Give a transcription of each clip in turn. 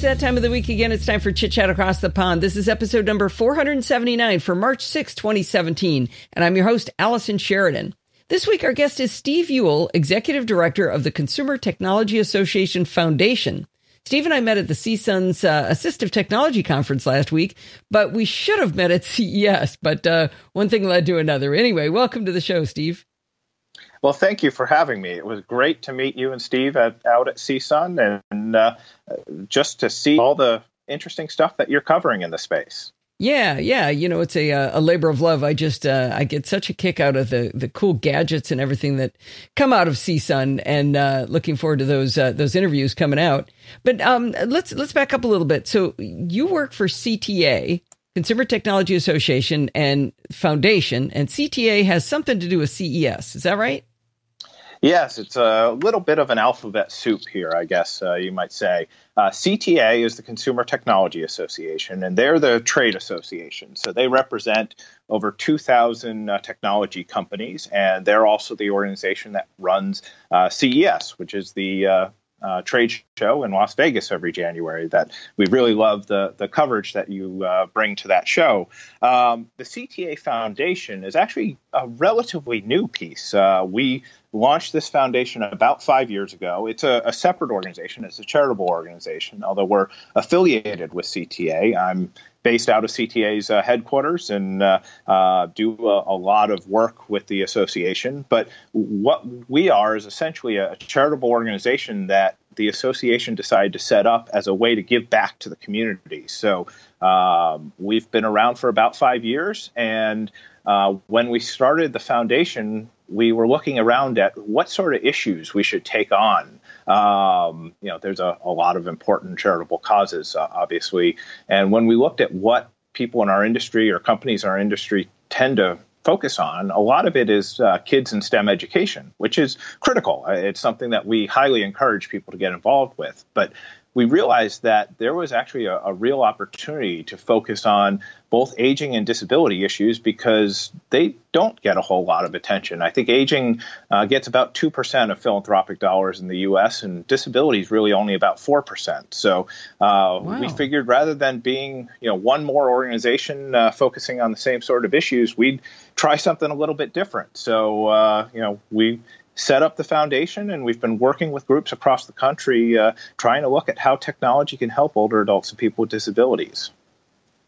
it's that time of the week again. It's time for Chit Chat Across the Pond. This is episode number 479 for March 6, 2017. And I'm your host, Allison Sheridan. This week, our guest is Steve Ewell, Executive Director of the Consumer Technology Association Foundation. Steve and I met at the CSUN's uh, Assistive Technology Conference last week, but we should have met at CES. But uh, one thing led to another. Anyway, welcome to the show, Steve. Well, thank you for having me. It was great to meet you and Steve at, out at CSUN and uh, just to see all the interesting stuff that you're covering in the space. Yeah, yeah. You know, it's a uh, a labor of love. I just uh, I get such a kick out of the the cool gadgets and everything that come out of CSUN, and uh, looking forward to those uh, those interviews coming out. But um, let's let's back up a little bit. So you work for CTA, Consumer Technology Association and Foundation, and CTA has something to do with CES. Is that right? Yes, it's a little bit of an alphabet soup here, I guess uh, you might say. Uh, CTA is the Consumer Technology Association, and they're the trade association. So they represent over 2,000 uh, technology companies, and they're also the organization that runs uh, CES, which is the uh, uh, trade show in Las Vegas every January. That we really love the the coverage that you uh, bring to that show. Um, the CTA Foundation is actually a relatively new piece. Uh, we launched this foundation about five years ago. It's a, a, separate organization. It's a charitable organization, although we're affiliated with CTA. I'm based out of CTA's uh, headquarters and uh, uh, do a, a, lot of work with the association. But what we are is essentially a charitable organization that the association decided to set up as a way to give back to the community. So um, we've been around for about five years, and uh, when we started the foundation, we were looking around at what sort of issues we should take on. Um, you know, there's a, a, lot of important charitable causes, uh, obviously, and when we looked at what people in our industry or companies in our industry tend to focus on, a lot of it is uh, kids and STEM education, which is critical. Uh, it's something that we highly encourage people to get involved with. But we realized that there was actually a, a, real opportunity to focus on both aging and disability issues because they don't get a whole lot of attention. I think aging uh, gets about 2% of philanthropic dollars in the U.S., and disability is really only about 4%. So uh, wow. we figured rather than being you know, one more organization uh, focusing on the same sort of issues, we'd try something a little bit different. So, uh, you know, we set up the foundation, and we've been working with groups across the country uh, trying to look at how technology can help older adults and people with disabilities.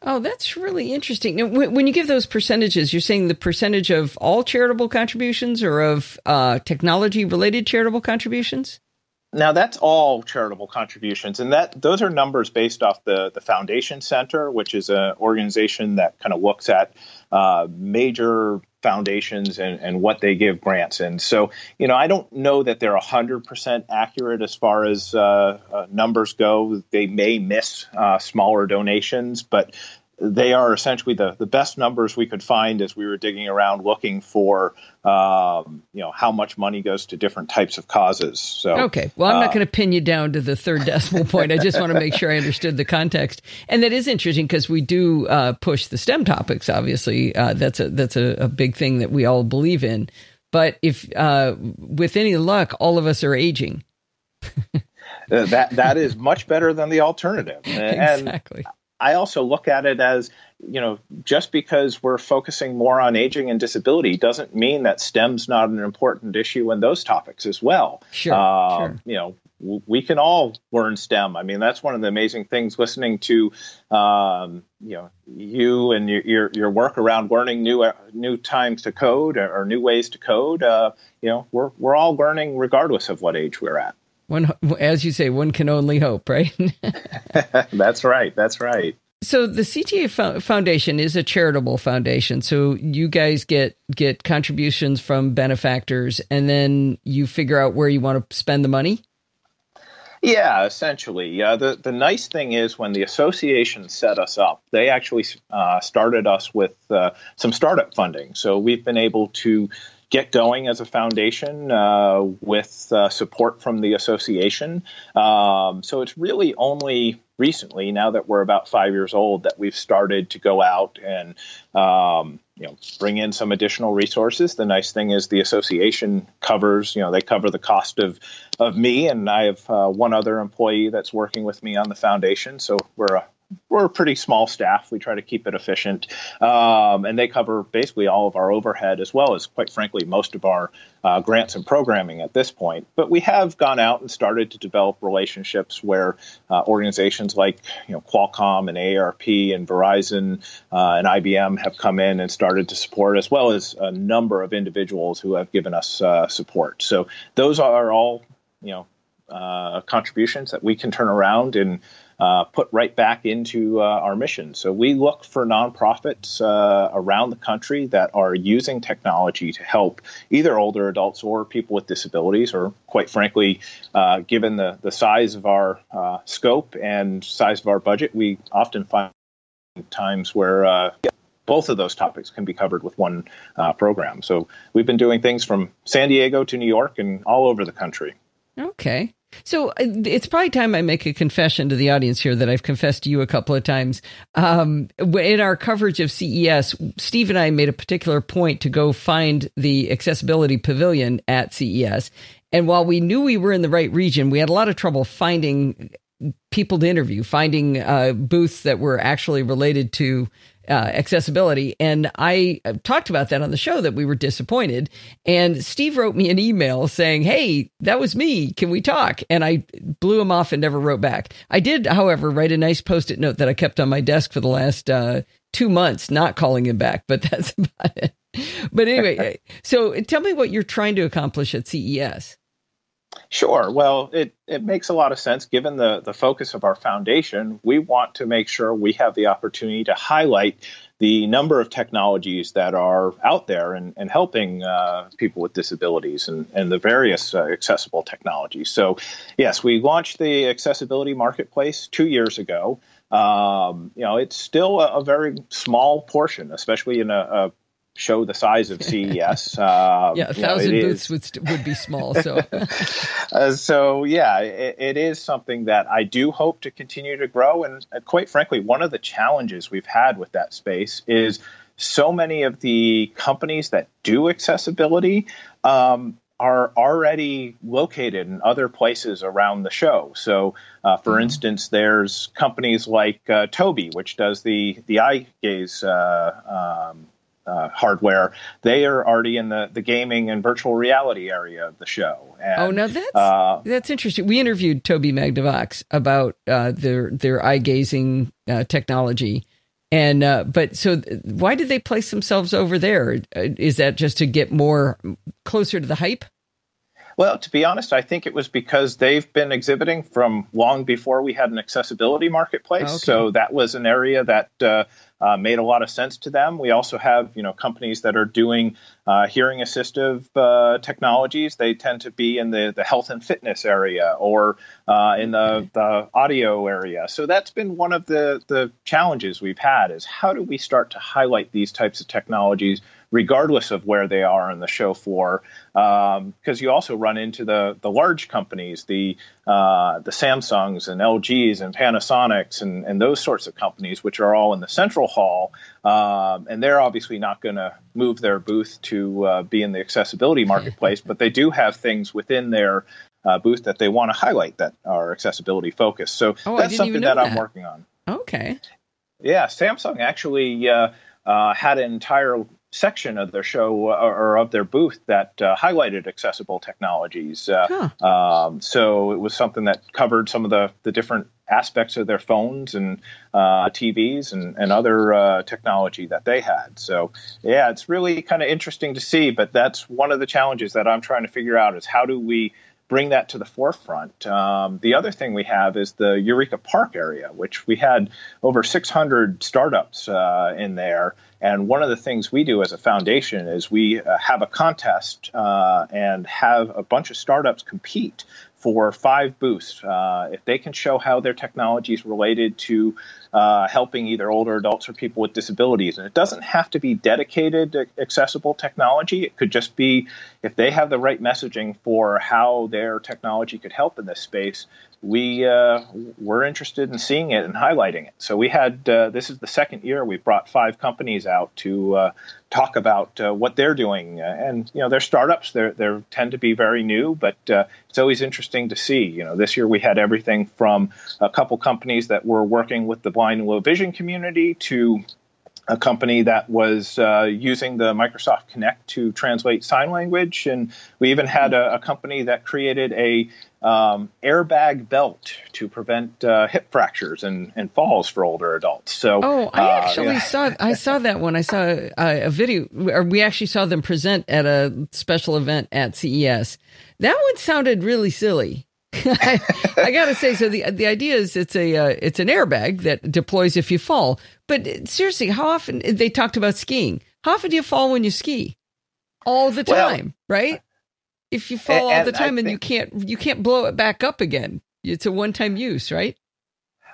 Oh, that's really interesting. Now, when you give those percentages, you're saying the percentage of all charitable contributions or of uh, technology related charitable contributions? Now that's all charitable contributions, and that those are numbers based off the the Foundation Center, which is an organization that kind of looks at uh, major foundations and, and what they give grants. And so, you know, I don't know that they're 100% accurate as far as uh, uh, numbers go. They may miss uh, smaller donations, but they are essentially the, the best numbers we could find as we were digging around looking for um, you know how much money goes to different types of causes. So okay, well I'm uh, not going to pin you down to the third decimal point. I just want to make sure I understood the context, and that is interesting because we do uh, push the STEM topics. Obviously, uh, that's a that's a, a, big thing that we all believe in. But if uh, with any luck, all of us are aging. Uh, that that is much better than the alternative. And exactly. I also look at it as, you know, just because we're focusing more on aging and disability doesn't mean that STEM's not an important issue in those topics as well. Sure, uh, sure. You know, we can all learn STEM. I mean, that's one of the amazing things listening to, um, you know, you and your, your, your work around learning new uh, new times to code or, or new ways to code. Uh, you know, we're we're all learning regardless of what age we're at. One, as you say, one can only hope, right? that's right. That's right. So the CTA Foundation is a charitable foundation. So you guys get get contributions from benefactors, and then you figure out where you want to spend the money. Yeah, essentially. Uh, the the nice thing is when the association set us up, they actually uh, started us with uh, some startup funding. So we've been able to get going as a foundation uh, with uh, support from the association. Um, so it's really only recently, now that we're about five years old, that we've started to go out and um, you know bring in some additional resources. The nice thing is the association covers you know they cover the cost of of me, and I have uh, one other employee that's working with me on the foundation, so we're a we're a pretty small staff. We try to keep it efficient, um, and they cover basically all of our overhead as well as, quite frankly, most of our uh, grants and programming at this point. But we have gone out and started to develop relationships where uh, organizations like you know Qualcomm and AARP and Verizon uh, and IBM have come in and started to support, as well as a number of individuals who have given us uh, support. So those are all you know uh, contributions that we can turn around and uh, put right back into uh, our mission. So we look for nonprofits uh, around the country that are using technology to help either older adults or people with disabilities, or quite frankly, uh, given the, the size of our uh, scope and size of our budget, we often find times where both of those topics can be covered with one program. So we've been doing things from San Diego to New York and all over the country. Okay. So uh, it's probably time I make a confession to the audience here that I've confessed to you a couple of times. Um, in our coverage of CES, Steve and I made a particular point to go find the accessibility pavilion at CES. And while we knew we were in the right region, we had a lot of trouble finding people to interview, finding uh, booths that were actually related to uh, accessibility. And I talked about that on the show that we were disappointed. And Steve wrote me an email saying, Hey, that was me. Can we talk? And I blew him off and never wrote back. I did, however, write a nice post it note that I kept on my desk for the last uh, two months, not calling him back, but that's about it. But anyway, so tell me what you're trying to accomplish at CES. Sure. Well, it, it makes a lot of sense given the, the focus of our foundation. We want to make sure we have the opportunity to highlight the number of technologies that are out there and, and helping uh, people with disabilities and, and the various uh, accessible technologies. So, yes, we launched the accessibility marketplace two years ago. Um, you know, it's still a, a, very small portion, especially in a, a show the size of CES. Uh, yeah, a thousand know, booths would, would be small. So, uh, so yeah, it, it is something that I do hope to continue to grow. And uh, quite frankly, one of the challenges we've had with that space is so many of the companies that do accessibility. Um, are already located in other places around the show. So, uh, for mm-hmm. instance, there's companies like uh, Tobii, which does the the eye gaze uh, um, uh, hardware, they are already in the, the gaming and virtual reality area of the show. And, oh, now that's uh, that's interesting. We interviewed Tobii Dynavox about uh, their their eye gazing uh, technology, and uh, but so why did they place themselves over there? Uh, is that just to get more closer to the hype? Well, to be honest, I think it was because they've been exhibiting from long before we had an accessibility marketplace. Okay. So that was an area that uh, uh, made a lot of sense to them. We also have, you know, companies that are doing uh, hearing assistive uh, technologies. They tend to be in the, the health and fitness area or uh, in the, the audio area. So that's been one of the, the challenges we've had is how do we start to highlight these types of technologies regardless of where they are on the show floor, because um, you also run into the the large companies, the uh, the Samsungs and LGs and Panasonics and, and those sorts of companies, which are all in the central hall, um, and they're obviously not going to move their booth to uh, be in the accessibility marketplace, but they do have things within their uh, booth that they want to highlight that are accessibility focused. So oh, that's something that, that, I'm working on. Okay. Yeah, Samsung actually uh, uh, had an entire section of their show or, of their booth that uh, highlighted accessible technologies. Uh, huh. um, so it was something that covered some of the, the different aspects of their phones and uh, TVs and, and other uh, technology that they had. So yeah, it's really kind of interesting to see. But that's one of the challenges that I'm trying to figure out is how do we bring that to the forefront. Um, the other thing we have is the Eureka Park area, which we had over 600 startups uh, in there. And one of the things we do as a foundation is we uh, have a contest uh, and have a bunch of startups compete for five booths. Uh, if they can show how their technology is related to uh, helping either older adults or people with disabilities, and it doesn't have to be dedicated accessible technology. It could just be if they have the right messaging for how their technology could help in this space, we uh, were interested in seeing it and highlighting it. So we had uh, this is the second year we've brought five companies out to uh, talk about uh, what they're doing, and you know they're startups. They they tend to be very new, but uh, it's always interesting to see. You know, this year we had everything from a couple companies that were working with the blind and low vision community to a company that was uh, using the Microsoft Kinect to translate sign language, and we even had a, a company that created a um, airbag belt to prevent uh, hip fractures and, and, falls for older adults. So, oh, I uh, actually yeah. saw I saw that one. I saw a, a video, or we actually saw them present at a special event at CES. That one sounded really silly. I, I got to say, so the the idea is it's a uh, it's an airbag that deploys if you fall. But seriously, how often they talked about skiing? How often do you fall when you ski? All the time, well, right? If you fall all the time and think, you can't you can't blow it back up again, it's a one time use, right?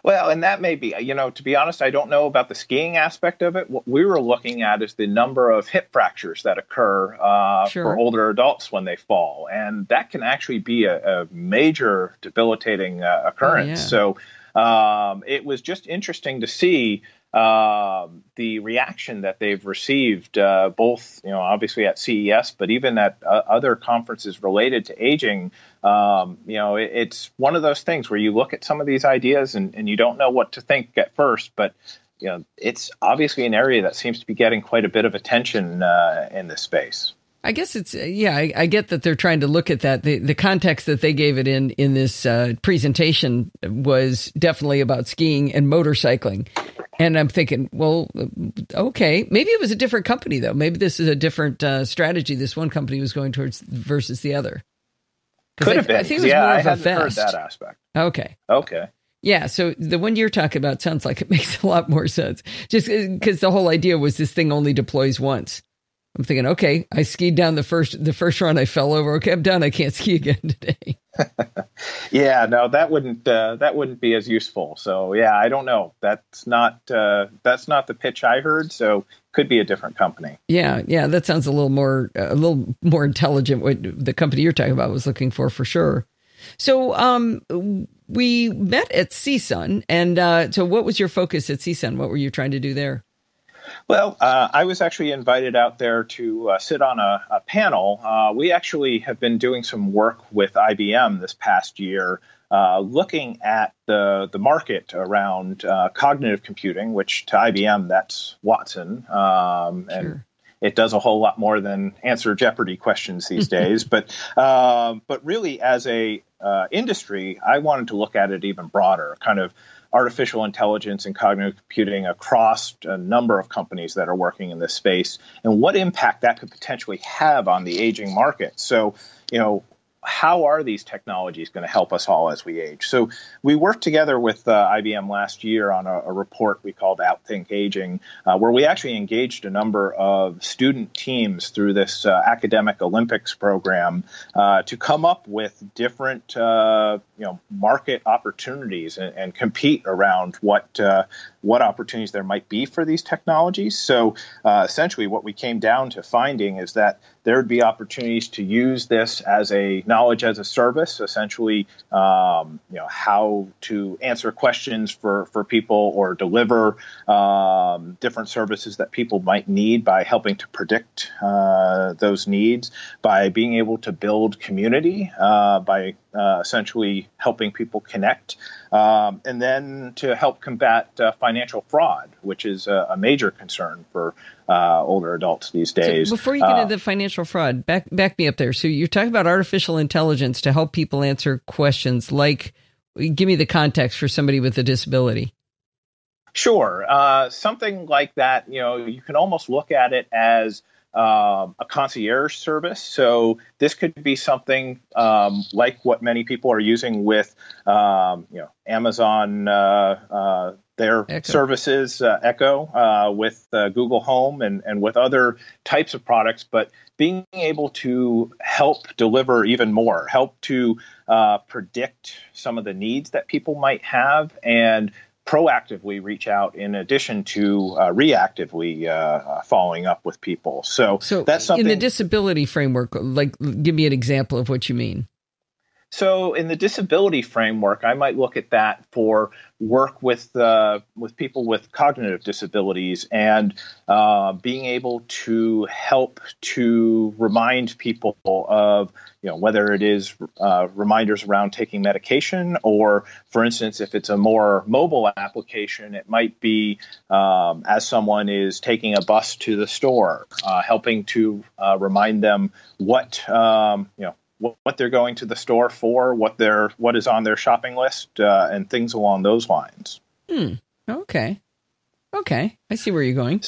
Well, and that may be, you know, to be honest, I don't know about the skiing aspect of it. What we were looking at is the number of hip fractures that occur uh, sure. for older adults when they fall. And that can actually be a, a major debilitating uh, occurrence. Oh, yeah. So um, it was just interesting to see uh, the reaction that they've received, uh, both you know obviously at CES, but even at uh, other conferences related to aging. Um, you know, it, it's one of those things where you look at some of these ideas and, and you don't know what to think at first, but you know, it's obviously an area that seems to be getting quite a bit of attention uh, in this space. I guess it's yeah. I, I, get that they're trying to look at that. The the context that they gave it in in this uh, presentation was definitely about skiing and motorcycling, and I'm thinking, well, okay, maybe it was a different company though. Maybe this is a different uh, strategy. This one company was going towards versus the other. Could I, have been. I think it was yeah, more I of a fest. heard that aspect. Okay. Okay. Yeah, so the one you're talking about sounds like it makes a lot more sense. Just because the whole idea was this thing only deploys once. I'm thinking, okay, I skied down the first the first run, I fell over. Okay, I'm done. I can't ski again today. yeah, no, that wouldn't uh, that wouldn't be as useful. So yeah, I don't know. That's not uh, that's not the pitch I heard. So could be a different company. Yeah, yeah, that sounds a little more a little more intelligent. What the company you're talking about was looking for for sure. So um, we met at CSUN, and uh, so what was your focus at CSUN? What were you trying to do there? Well, uh, I was actually invited out there to uh, sit on a, a panel. Uh, we actually have been doing some work with IBM this past year, uh, looking at the the market around uh, cognitive computing, which to IBM that's Watson, um, sure. and it does a whole lot more than answer Jeopardy questions these days. but um, but really, as a uh, industry, I wanted to look at it even broader, kind of artificial intelligence and cognitive computing across a number of companies that are working in this space and what impact that could potentially have on the aging market. So, you know, how are these technologies going to help us all as we age? So we worked together with uh, IBM last year on a, a, report we called Outthink Aging, uh, where we actually engaged a number of student teams through this uh, academic Olympics program uh, to come up with different, uh, you know, market opportunities and, and compete around what uh, what opportunities there might be for these technologies. So essentially, what we came down to finding is that there would be opportunities to use this as a knowledge as a service, essentially, um, you know, how to answer questions for, for people or deliver um, different services that people might need by helping to predict uh, those needs, by being able to build community, uh, by uh, essentially helping people connect, um, and then to help combat uh, financial fraud, which is a, a major concern for uh, older adults these days. So before you get into uh, the financial fraud, back back me up there. So you're talking about artificial intelligence to help people answer questions like, give me the context for somebody with a disability. Sure, uh, something like that. You know, you can almost look at it as um, a concierge service. So this could be something um, like what many people are using with, um, you know, Amazon, uh, uh, their Echo. services, uh, Echo, uh, with uh, Google Home and, and with other types of products, but being able to help deliver even more, help to uh, predict some of the needs that people might have and proactively reach out in addition to uh, reactively uh, uh, following up with people. So, so that's something in the disability framework. Like, give me an example of what you mean. So, in the disability framework, I might look at that for work with uh, with people with cognitive disabilities and uh, being able to help to remind people of you know whether it is uh, reminders around taking medication or, for instance, if it's a more mobile application, it might be um, as someone is taking a bus to the store, uh, helping to uh, remind them what um, you know what they're going to the store for, what their what is on their shopping list, uh, and things along those lines. Hmm. Okay. Okay. I see where you're going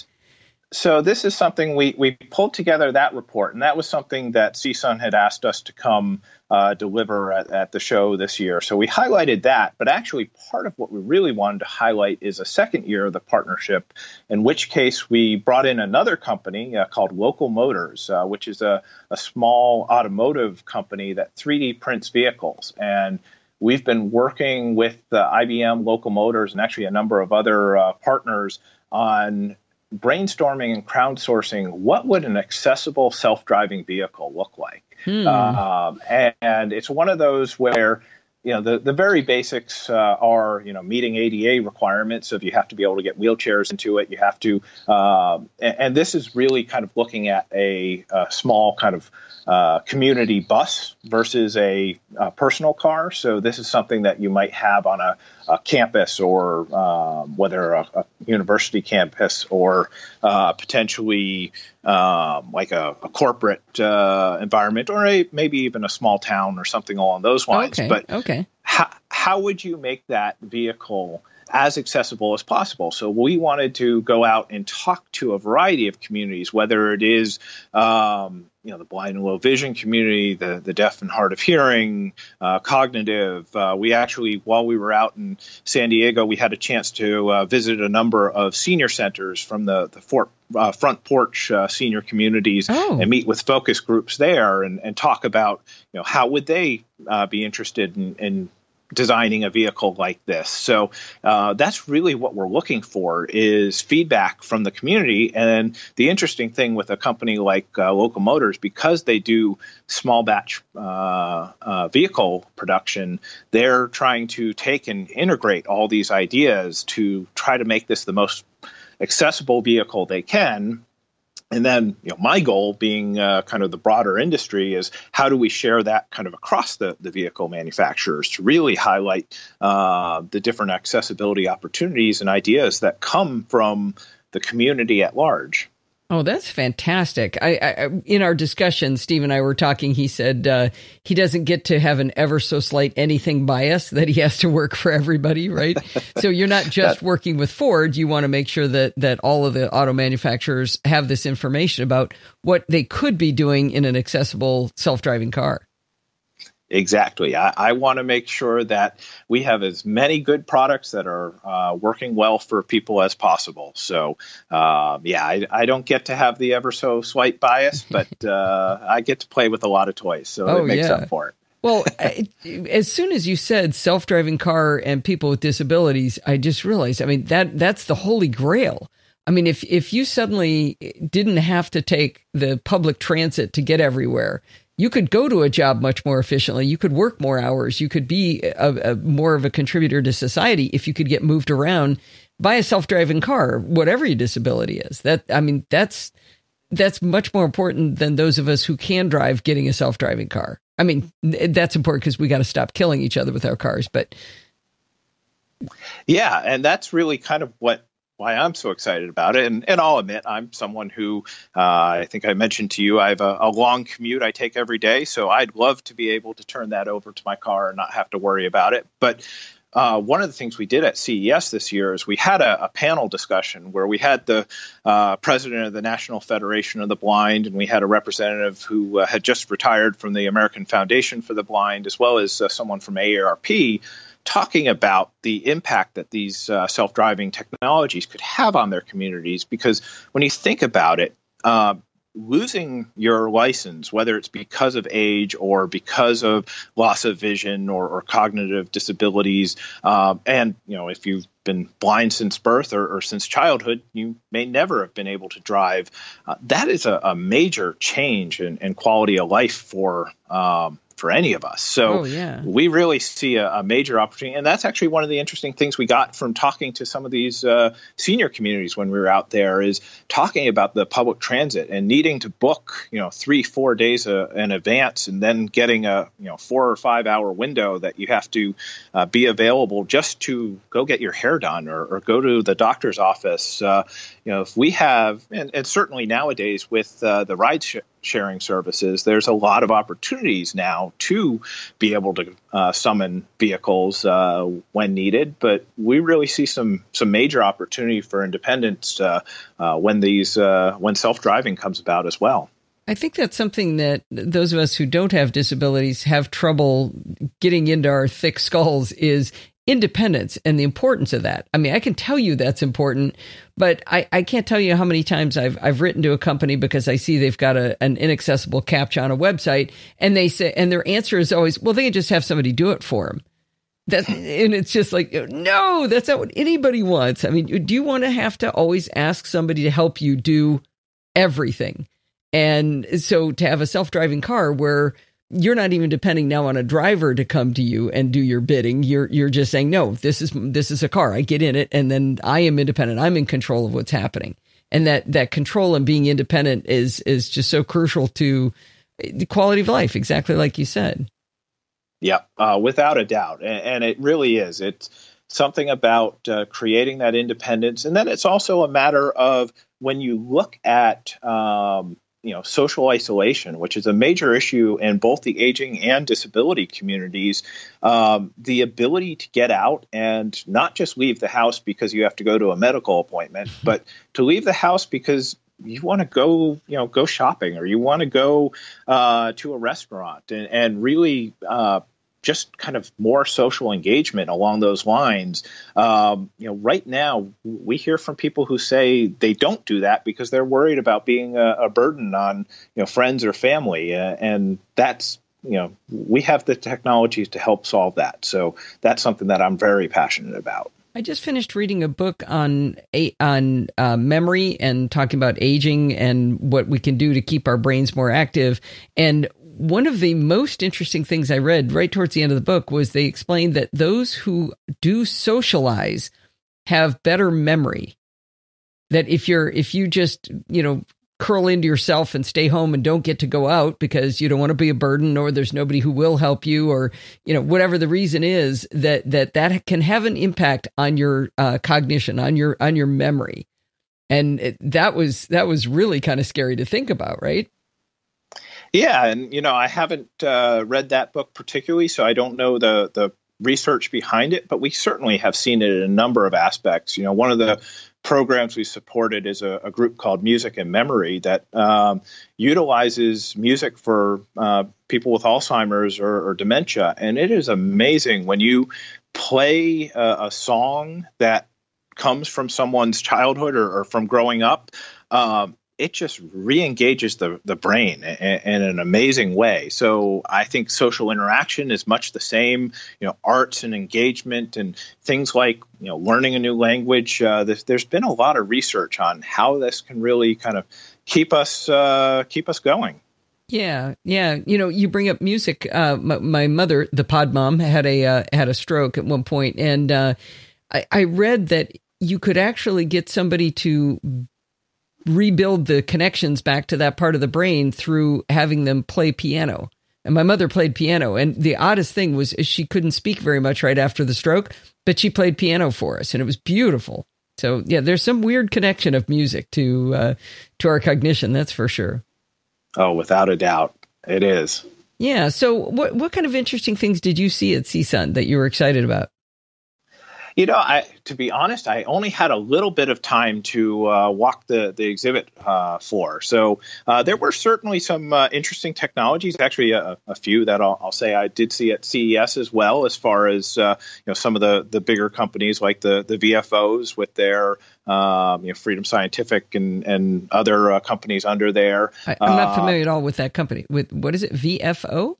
so this is something we, we pulled together that report, and that was something that CSUN had asked us to come uh, deliver at, at, the show this year. So we highlighted that, but actually part of what we really wanted to highlight is a second year of the partnership, in which case we brought in another company uh, called Local Motors, uh, which is a, a small automotive company that 3D prints vehicles. And we've been working with IBM, Local Motors, and actually a number of other uh, partners on brainstorming and crowdsourcing what would an accessible self-driving vehicle look like hmm. um, and, and, it's one of those where you know the, the very basics uh, are you know meeting ada requirements so if you have to be able to get wheelchairs into it you have to uh, and, and, this is really kind of looking at a, a small kind of uh, community bus versus a, a, personal car. So this is something that you might have on a, a campus or um, whether a, a, university campus or uh, potentially um, like a, corporate uh, environment or a, maybe even a small town or something along those lines. Okay. But okay. how, how would you make that vehicle as accessible as possible. So we wanted to go out and talk to a variety of communities, whether it is um, you know the blind and low vision community, the the deaf and hard of hearing, uh, cognitive. Uh, we actually, while we were out in San Diego, we had a chance to uh, visit a number of senior centers from the the Fort, uh, front porch uh, senior communities oh. and meet with focus groups there and, and talk about you know how would they uh, be interested in, in designing a vehicle like this. So uh, that's really what we're looking for is feedback from the community. And the interesting thing with a company like uh, Local Motors, because they do small batch uh, uh vehicle production, they're trying to take and integrate all these ideas to try to make this the most accessible vehicle they can and then you know my goal being uh, kind of the broader industry is how do we share that kind of across the, the vehicle manufacturers to really highlight uh, the different accessibility opportunities and ideas that come from the community at large Oh, that's fantastic. I, I, in our discussion, Steve and I were talking. He said uh, he doesn't get to have an ever so slight anything bias that he has to work for everybody, right? so you're not just working with Ford. You want to make sure that that all of the auto manufacturers have this information about what they could be doing in an accessible self-driving car. Exactly. I, I want to make sure that we have as many good products that are uh, working well for people as possible. So, uh, yeah, I, I, don't get to have the ever so slight bias, but uh, I get to play with a lot of toys, so oh, it makes yeah. up for it. well, I, as soon as you said self-driving car and people with disabilities, I just realized. I mean that that's the holy grail. I mean, if if you suddenly didn't have to take the public transit to get everywhere, you could go to a job much more efficiently. You could work more hours. You could be a, a, more of a contributor to society if you could get moved around by a self-driving car, whatever your disability is. That I mean, that's that's much more important than those of us who can drive getting a self-driving car. I mean, that's important because we got to stop killing each other with our cars, but yeah, and that's really kind of what why I'm so excited about it. And, and I'll admit, I'm someone who uh, I think I mentioned to you, I have a, a, long commute I take every day. So I'd love to be able to turn that over to my car and not have to worry about it. But uh, one of the things we did at CES this year is we had a, a panel discussion where we had the uh, president of the National Federation of the Blind, and we had a representative who uh, had just retired from the American Foundation for the Blind, as well as uh, someone from AARP talking about the impact that these uh, self driving technologies could have on their communities. Because when you think about it, uh, losing your license, whether it's because of age or because of loss of vision or, or cognitive disabilities, uh, and you know if you've been blind since birth or, or, since childhood, you may never have been able to drive. Uh, that is a, a major change in, in, quality of life for um, for any of us. So oh, yeah. we really see a, a, major opportunity, and that's actually one of the interesting things we got from talking to some of these uh, senior communities when we were out there is talking about the public transit and needing to book, you know, three four days uh, in advance, and then getting a you know four or five hour window that you have to uh, be available just to go get your hair done or, or go to the doctor's office. You know, if we have, and, and certainly nowadays with uh, the ride sh- sharing services, there's a lot of opportunities now to be able to uh, summon vehicles uh, when needed. But we really see some some major opportunity for independence uh, uh, when these uh, when self driving comes about as well. I think that's something that those of us who don't have disabilities have trouble getting into our thick skulls is independence and the importance of that. I mean, I can tell you that's important, but I, I can't tell you how many times I've I've written to a company because I see they've got a, an inaccessible captcha on a website and they say and their answer is always, well, they can just have somebody do it for them. That and it's just like no, that's not what anybody wants. I mean, do you want to have to always ask somebody to help you do everything? And so to have a self-driving car where you're not even depending now on a driver to come to you and do your bidding. You're you're just saying, no, this is this is a car. I get in it, and then I am independent. I'm in control of what's happening, and that that control and being independent is is just so crucial to the quality of life. Exactly like you said. Yeah, uh, without a doubt, and, and, it really is. It's something about uh, creating that independence, and then it's also a matter of when you look at um, you know social isolation, which is a major issue in both the aging and disability communities. Um, the ability to get out and not just leave the house because you have to go to a medical appointment, but to leave the house because you want to go, you know, go shopping or you want to go uh, to a restaurant and, and really uh, just kind of more social engagement along those lines. Um, you know, right now we hear from people who say they don't do that because they're worried about being a, a burden on you know friends or family, uh, and that's you know we have the technologies to help solve that. So that's something that I'm very passionate about. I just finished reading a book on on uh, memory and talking about aging and what we can do to keep our brains more active. And one of the most interesting things I read right towards the end of the book was they explained that those who do socialize have better memory. That if you're if you just you know curl into yourself and stay home and don't get to go out because you don't want to be a burden or there's nobody who will help you or you know whatever the reason is that that that can have an impact on your uh, cognition on your on your memory and it, that was that was really kind of scary to think about right yeah, and you know, I haven't uh, read that book particularly, so I don't know the the research behind it, but we certainly have seen it in a number of aspects. You know, one of the programs we supported is a, a group called Music and Memory that um, utilizes music for uh, people with Alzheimer's or, or, dementia, and it is amazing when you play a, a song that comes from someone's childhood or, or from growing up. Um, it just re-engages the, the brain in, in, an amazing way. So I think social interaction is much the same. You know, arts and engagement and things like you know learning a new language. Uh, there's, been a lot of research on how this can really kind of keep us uh, keep us going. Yeah, yeah. You know, you bring up music. Uh, my, my, mother, the pod mom, had a uh, had a stroke at one point, and uh, I, I read that you could actually get somebody to rebuild the connections back to that part of the brain through having them play piano. And my mother played piano. And the oddest thing was she couldn't speak very much right after the stroke, but she played piano for us and it was beautiful. So yeah, there's some weird connection of music to uh, to our cognition, that's for sure. Oh, without a doubt. It is. Yeah. So what what kind of interesting things did you see at CSUN that you were excited about? You know, I to be honest, I only had a little bit of time to uh, walk the the exhibit uh, floor. So uh, there were certainly some uh, interesting technologies. Actually, a, a few that I'll, I'll, say I did see at CES as well. As far as uh, you know, some of the the bigger companies like the the VFOs with their um, you know Freedom Scientific and and other uh, companies under there. I, am not familiar at all with that company. With what is it? VFO?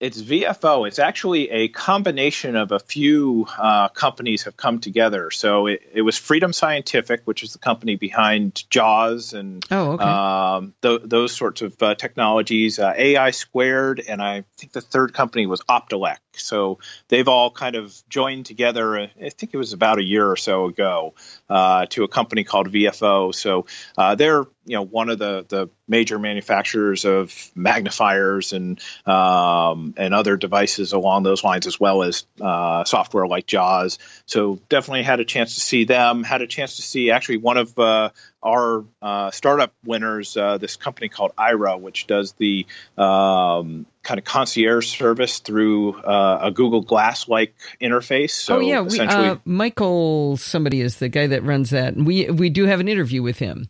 It's VFO. It's actually a combination of a few uh, companies have come together. So it, it, was Freedom Scientific, which is the company behind JAWS and oh, okay. um, th- those sorts of uh, technologies. Uh, AI Squared, and I think the third company was Optelec. So they've all kind of joined together. I think it was about a year or so ago uh, to a company called VFO. So uh, they're you know one of the the major manufacturers of magnifiers and um, and other devices along those lines, as well as uh, software like JAWS. So definitely had a chance to see them. Had a chance to see actually one of uh, our uh, startup winners, uh, this company called Aira, which does the um, kind of concierge service through uh, a Google Glass like interface. So oh yeah, we, uh, Michael somebody is the guy that runs that, and we we do have an interview with him.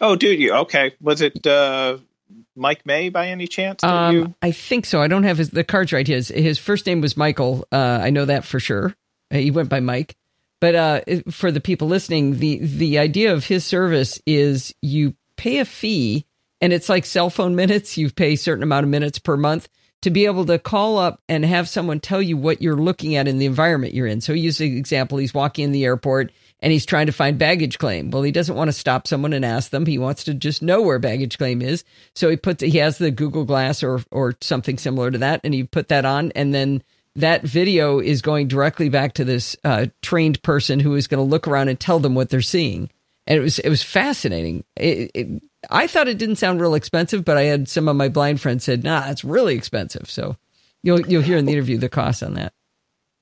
Oh, do you? Okay, was it? Uh, Mike May by any chance? Um, I think so. I don't have his, the cards right. His his first name was Michael. Uh, I know that for sure. He went by Mike. But uh, for the people listening, the the idea of his service is you pay a fee, and it's like cell phone minutes. You pay a certain amount of minutes per month to be able to call up and have someone tell you what you're looking at in the environment you're in. So, use the example: he's walking in the airport and he's trying to find baggage claim. Well, he doesn't want to stop someone and ask them. He wants to just know where baggage claim is. So he puts he has the Google Glass or or something similar to that, and he put that on, and then that video is going directly back to this uh, trained person who is going to look around and tell them what they're seeing. And it was it was fascinating. It, it, I thought it didn't sound real expensive, but I had some of my blind friends said, "Nah, it's really expensive." So you'll you'll hear in the interview the cost on that.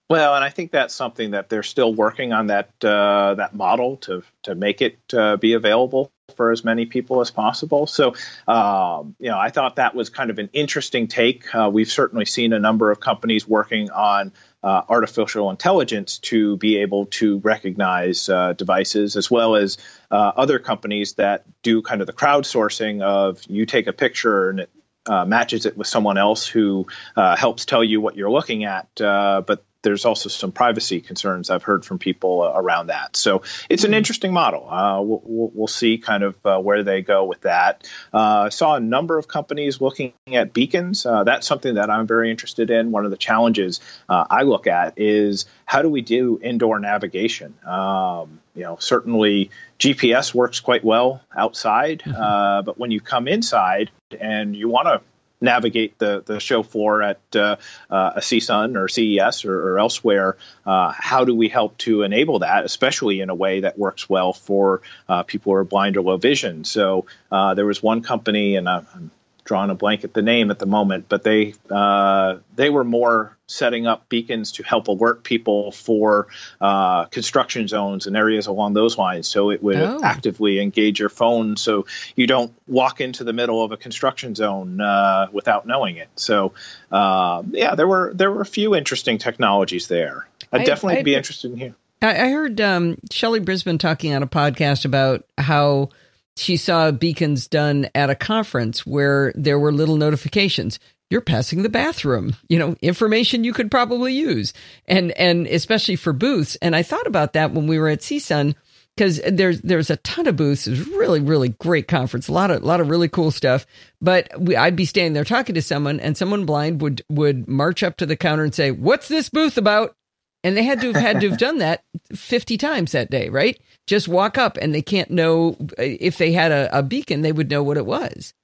Well, and I think that's something that they're still working on that uh, that model to to make it uh, be available for as many people as possible. So, um, you know, I thought that was kind of an interesting take. Uh, we've certainly seen a number of companies working on uh, artificial intelligence to be able to recognize uh, devices, as well as uh, other companies that do kind of the crowdsourcing of you take a picture and it uh, matches it with someone else who uh, helps tell you what you're looking at, but there's also some privacy concerns I've heard from people uh, around that. So it's an hmm. interesting model. Uh, we'll, we'll, see kind of uh, where they go with that. I uh, saw a number of companies looking at beacons. Uh, that's something that I'm very interested in. One of the challenges uh, I look at is how do we do indoor navigation? Um, you know, certainly GPS works quite well outside, mm-hmm. but when you come inside and you want to navigate the, the show floor at uh, uh, a CSUN or CES or, or elsewhere, uh, how do we help to enable that, especially in a way that works well for uh, people who are blind or low vision? So uh, there was one company, and I'm drawing a blank at the name at the moment, but they uh, they were more setting up beacons to help alert people for uh, construction zones and areas along those lines. So it would oh. actively engage your phone, so you don't walk into the middle of a construction zone uh, without knowing it. So um, yeah, there were there were a few interesting technologies there. I'd I, definitely I, be interested in here. I heard um, Shelley Brisbane talking on a podcast about how she saw beacons done at a conference where there were little notifications. You're passing the bathroom. You know information you could probably use. And and especially for booths. And i thought about that when we were at csun because there's there's a ton of booths. It was really really great conference. A lot of a lot of really cool stuff. But we, i'd be standing there talking to someone and someone blind would would march up to the counter and say what's this booth about and they had to have had to have done that 50 times that day, right? Just walk up and they can't know uh, if they had a, a beacon, they would know what it was.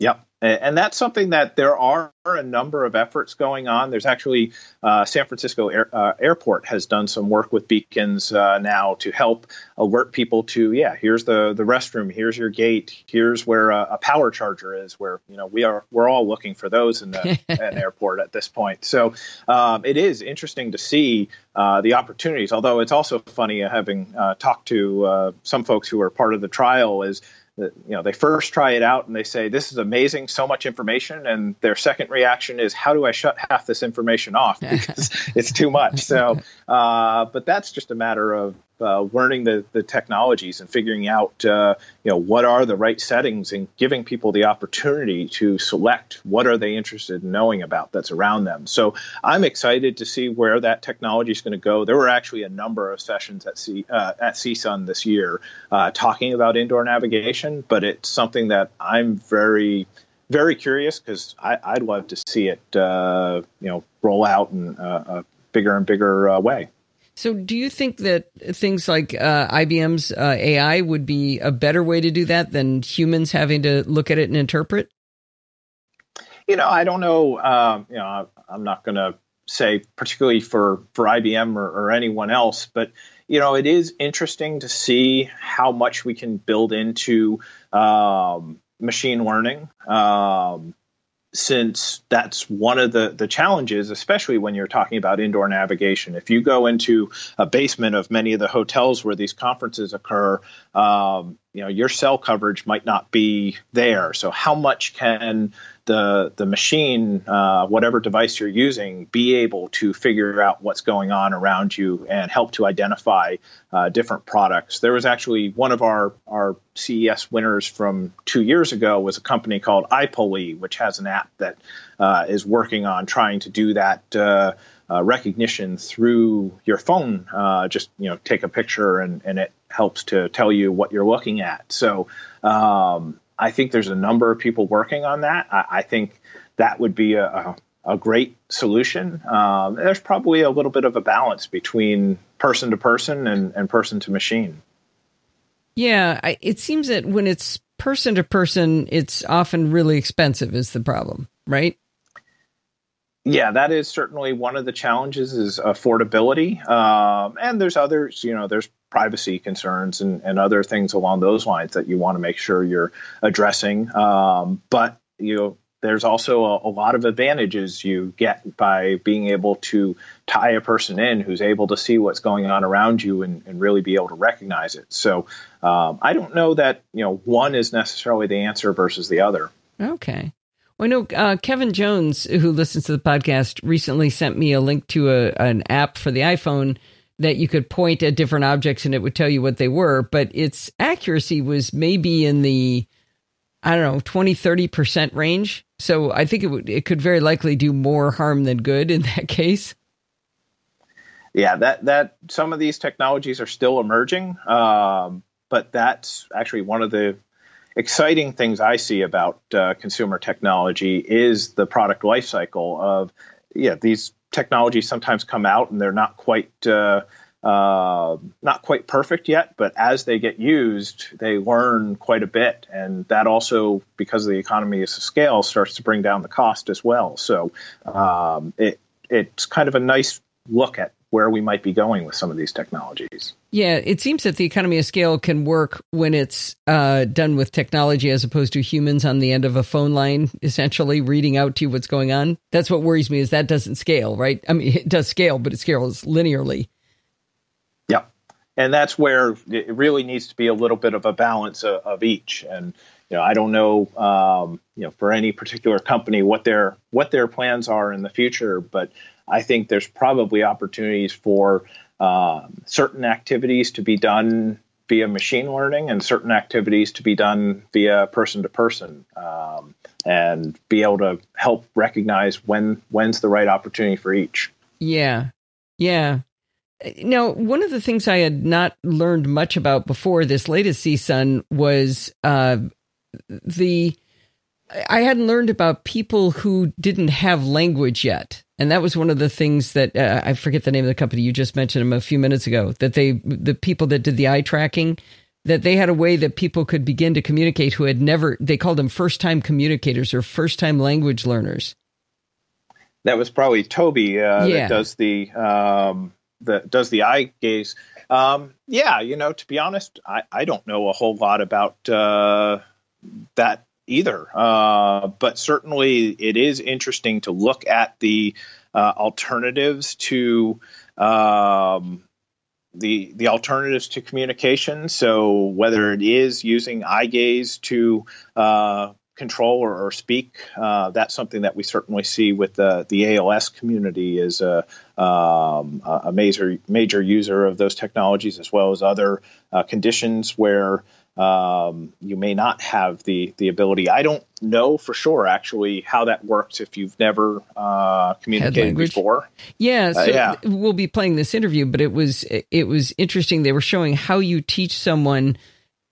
Yep. And that's something that there are a number of efforts going on. There's actually uh, San Francisco Air, uh, Airport has done some work with beacons uh, now to help alert people to yeah, here's the the restroom, here's your gate, here's where a, a power charger is. Where you know we are we're all looking for those in the an airport at this point. So um, it is interesting to see uh, the opportunities. Although it's also funny having uh, talked to uh, some folks who are part of the trial is you know they first try it out and they say this is amazing so much information and their second reaction is how do i shut half this information off? Because it's too much. So uh, but that's just a matter of uh, learning the, the technologies and figuring out uh, you know what are the right settings and giving people the opportunity to select what are they interested in knowing about that's around them. So I'm excited to see where that technology is going to go. There were actually a number of sessions at C, uh, at CSUN this year uh, talking about indoor navigation, but it's something that I'm very very curious because I'd love to see it, uh, you know, roll out in a, bigger and bigger uh, way. So, do you think that things like uh, IBM's uh, AI would be a better way to do that than humans having to look at it and interpret? You know, I don't know. Um, you know, I'm not going to say particularly for for IBM or, or, anyone else, but you know, it is interesting to see how much we can build into um, machine learning. Um, since that's one of the, the challenges, especially when you're talking about indoor navigation. If you go into a basement of many of the hotels where these conferences occur, um, you know your cell coverage might not be there. So how much can the the machine, uh, whatever device you're using, be able to figure out what's going on around you and help to identify uh, different products? There was actually one of our our CES winners from two years ago was a company called Aipoly, which has an app that uh, is working on trying to do that. Uh, uh, recognition through your phone. Uh, just you know, take a picture and, and it helps to tell you what you're looking at. So um, I think there's a number of people working on that. I, I think that would be a, a, a great solution. Um, there's probably a little bit of a balance between person to person and, and person to machine. Yeah, I, it seems that when it's person to person, it's often really expensive. Is the problem, right? yeah, that is certainly one of the challenges is affordability. Um, and there's others, you know, there's privacy concerns and, and other things along those lines that you want to make sure you're addressing. Um, but, you know, there's also a, a, lot of advantages you get by being able to tie a person in who's able to see what's going on around you and, and really be able to recognize it. So um, I don't know that, you know, one is necessarily the answer versus the other. Okay. Well, I know uh, Kevin Jones, who listens to the podcast, recently sent me a link to a, an app for the iPhone that you could point at different objects and it would tell you what they were, but its accuracy was maybe in the, I don't know, 20, 30% range. So I think it would, it could very likely do more harm than good in that case. Yeah, that, that some of these technologies are still emerging. Um, but that's actually one of the exciting things I see about uh, consumer technology is the product lifecycle of yeah these technologies sometimes come out and they're not quite uh, uh, not quite perfect yet, but as they get used, they learn quite a bit, and that also because of the economy of scale starts to bring down the cost as well. So um, it it's kind of a nice look at where we might be going with some of these technologies. Yeah, it seems that the economy of scale can work when it's uh, done with technology as opposed to humans on the end of a phone line, essentially reading out to you what's going on. That's what worries me is that doesn't scale, right? I mean, it does scale, but it scales linearly. Yeah, and that's where it really needs to be a little bit of a balance of, of each. And you know, I don't know, um, you know, for any particular company what their what their plans are in the future, but I think there's probably opportunities for um, certain activities to be done via machine learning and certain activities to be done via person to person and be able to help recognize when when's the right opportunity for each. Yeah. Yeah. Now, one of the things I had not learned much about before this latest CSUN was uh, the I hadn't learned about people who didn't have language yet. And that was one of the things that uh, I forget the name of the company you just mentioned them a few minutes ago. That they, the people that did the eye tracking, that they had a way that people could begin to communicate who had never. They called them first time communicators or first time language learners. That was probably Tobii uh, yeah. that does the um, that does the eye gaze. Um, yeah, you know, to be honest, I, I don't know a whole lot about uh, that either. Uh, but certainly, it is interesting to look at the uh, alternatives to um, the the alternatives to communication. So whether it is using eye gaze to uh, control or, or speak, uh, that's something that we certainly see with the the ALS community is a, um, a major major user of those technologies as well as other uh, conditions where um, you may not have the the ability. I don't know for sure actually how that works if you've never uh, communicated before. Yeah, uh, so uh, yeah. we'll be playing this interview, but it was it was interesting. They were showing how you teach someone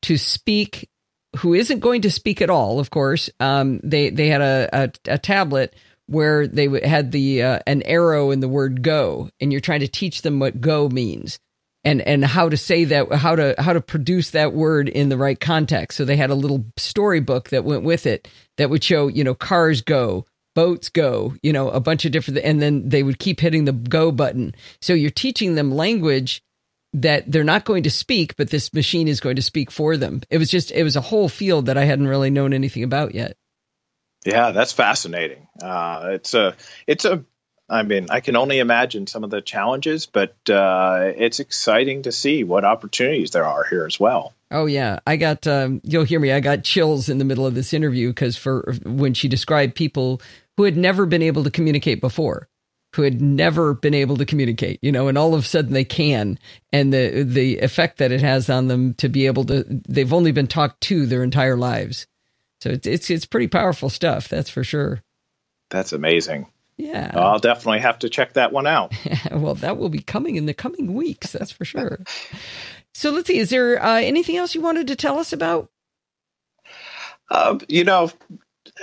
to speak who isn't going to speak at all, of course. Um, they they had a, a, a tablet where they had the uh, an arrow in the word go, and you're trying to teach them what go means and and how to say that how to how to produce that word in the right context. So they had a little storybook that went with it that would show you know cars go, boats go, you know a bunch of different, and then they would keep hitting the go button. So you're teaching them language that they're not going to speak, but this machine is going to speak for them. It was just, it was a whole field that I hadn't really known anything about yet. Yeah, that's fascinating. Uh, it's a, it's a, I mean, I can only imagine some of the challenges, but uh, it's exciting to see what opportunities there are here as well. Oh yeah, I got. Um, you'll hear me. I got chills in the middle of this interview because for when she described people who had never been able to communicate before, who had never been able to communicate, you know, and all of a sudden they can, and the the effect that it has on them to be able to, they've only been talked to their entire lives, so it's it's, it's pretty powerful stuff, that's for sure. That's amazing. Yeah, I'll definitely have to check that one out. well, that will be coming in the coming weeks, that's for sure. so let's see, is there uh, anything else you wanted to tell us about? Uh, you know,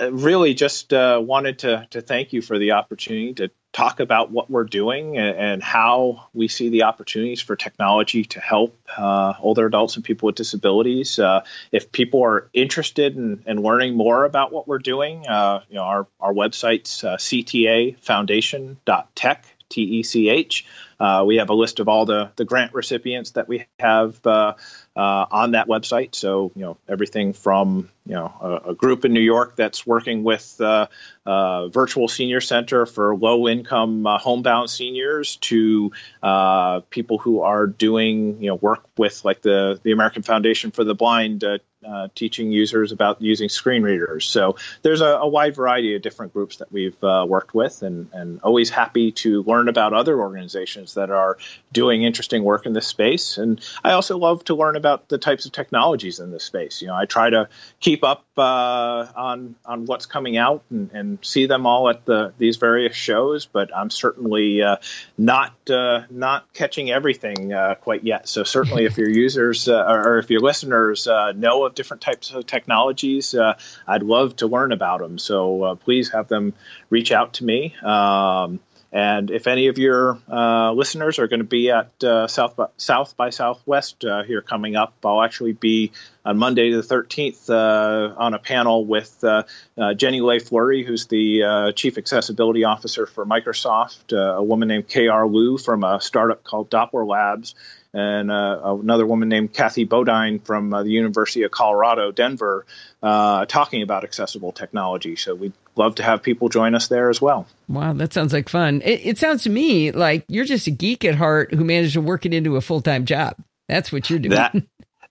really just uh, wanted to to thank you for the opportunity to talk about what we're doing and, and, how we see the opportunities for technology to help uh, older adults and people with disabilities. Uh, if people are interested in, in, learning more about what we're doing, uh, you know, our, our website's uh, ctafoundation.tech, T-E-C-H. Uh, we have a list of all the, the grant recipients that we have uh, uh, on that website. So, you know, everything from, you know, a, a group in New York that's working with uh, uh, virtual senior center for low income homebound seniors to people who are doing, you know, work with like the, the American Foundation for the Blind uh, teaching users about using screen readers. So there's a, a wide variety of different groups that we've uh, worked with, and, and always happy to learn about other organizations that are doing interesting work in this space. And I also love to learn about the types of technologies in this space. You know, I try to keep up uh, on on what's coming out and, and, see them all at the these various shows, but I'm certainly uh, not uh, not catching everything uh, quite yet. So certainly, if your users or if your listeners know of of different types of technologies. Uh, I'd love to learn about them. So uh, please have them reach out to me. Um, and if any of your uh, listeners are going to be at uh, South, by, South by Southwest uh, here coming up, I'll actually be on Monday the 13th uh, on a panel with uh, uh, Jenny Lay-Flurrie, who's the Chief Accessibility Officer for Microsoft, a woman named K.R. Liu from a startup called Doppler Labs, and uh, another woman named Cathy Bodine from uh, the University of Colorado, Denver, uh, talking about accessible technology. So we'd love to have people join us there as well. Wow, that sounds like fun. It, it sounds to me like you're just a geek at heart who managed to work it into a full time job. That's what you're doing. That,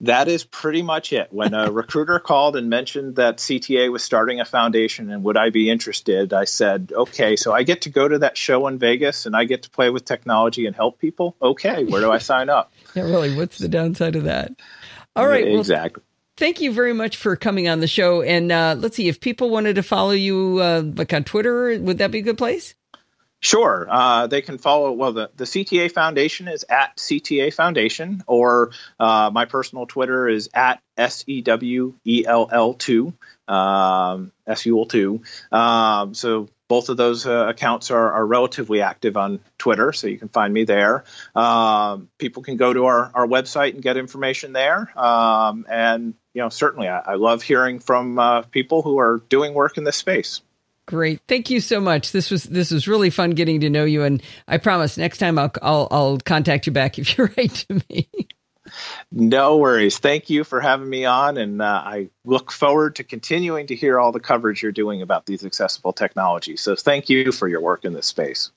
that is pretty much it. When a recruiter called and mentioned that CTA was starting a foundation and would I be interested, I said, okay, so I get to go to that show in Vegas and I get to play with technology and help people. Okay, where do I sign up? yeah, really. What's the downside of that? All right. Exactly. Well, thank you very much for coming on the show. And uh, let's see, if people wanted to follow you uh, like on Twitter, would that be a good place? Sure. Uh, they can follow, well, the, the CTA Foundation is at CTA Foundation, or uh, my personal Twitter is at SEWELL2, um, SUL2. Um, so both of those uh, accounts are, are, relatively active on Twitter, so you can find me there. Um, people can go to our, our website and get information there. Um, and, you know, certainly I, I love hearing from uh, people who are doing work in this space. Great. Thank you so much. This was this was really fun getting to know you and I promise next time I'll I'll, I'll contact you back if you write to me. No worries. Thank you for having me on and uh, I look forward to continuing to hear all the coverage you're doing about these accessible technologies. So thank you for your work in this space.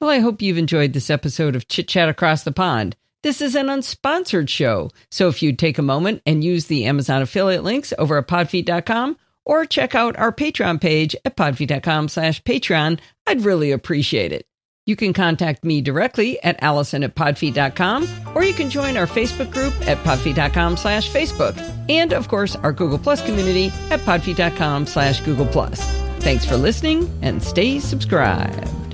Well, I hope you've enjoyed this episode of Chit Chat Across the Pond. This is an unsponsored show, so if you'd take a moment and use the Amazon affiliate links over at podfeet.com or check out our Patreon page at podfeet.com slash Patreon. I'd really appreciate it. You can contact me directly at allison at podfeet.com, or you can join our Facebook group at podfeet.com slash Facebook, and of course our Google Plus community at podfeet.com slash Google Plus. Thanks for listening and stay subscribed.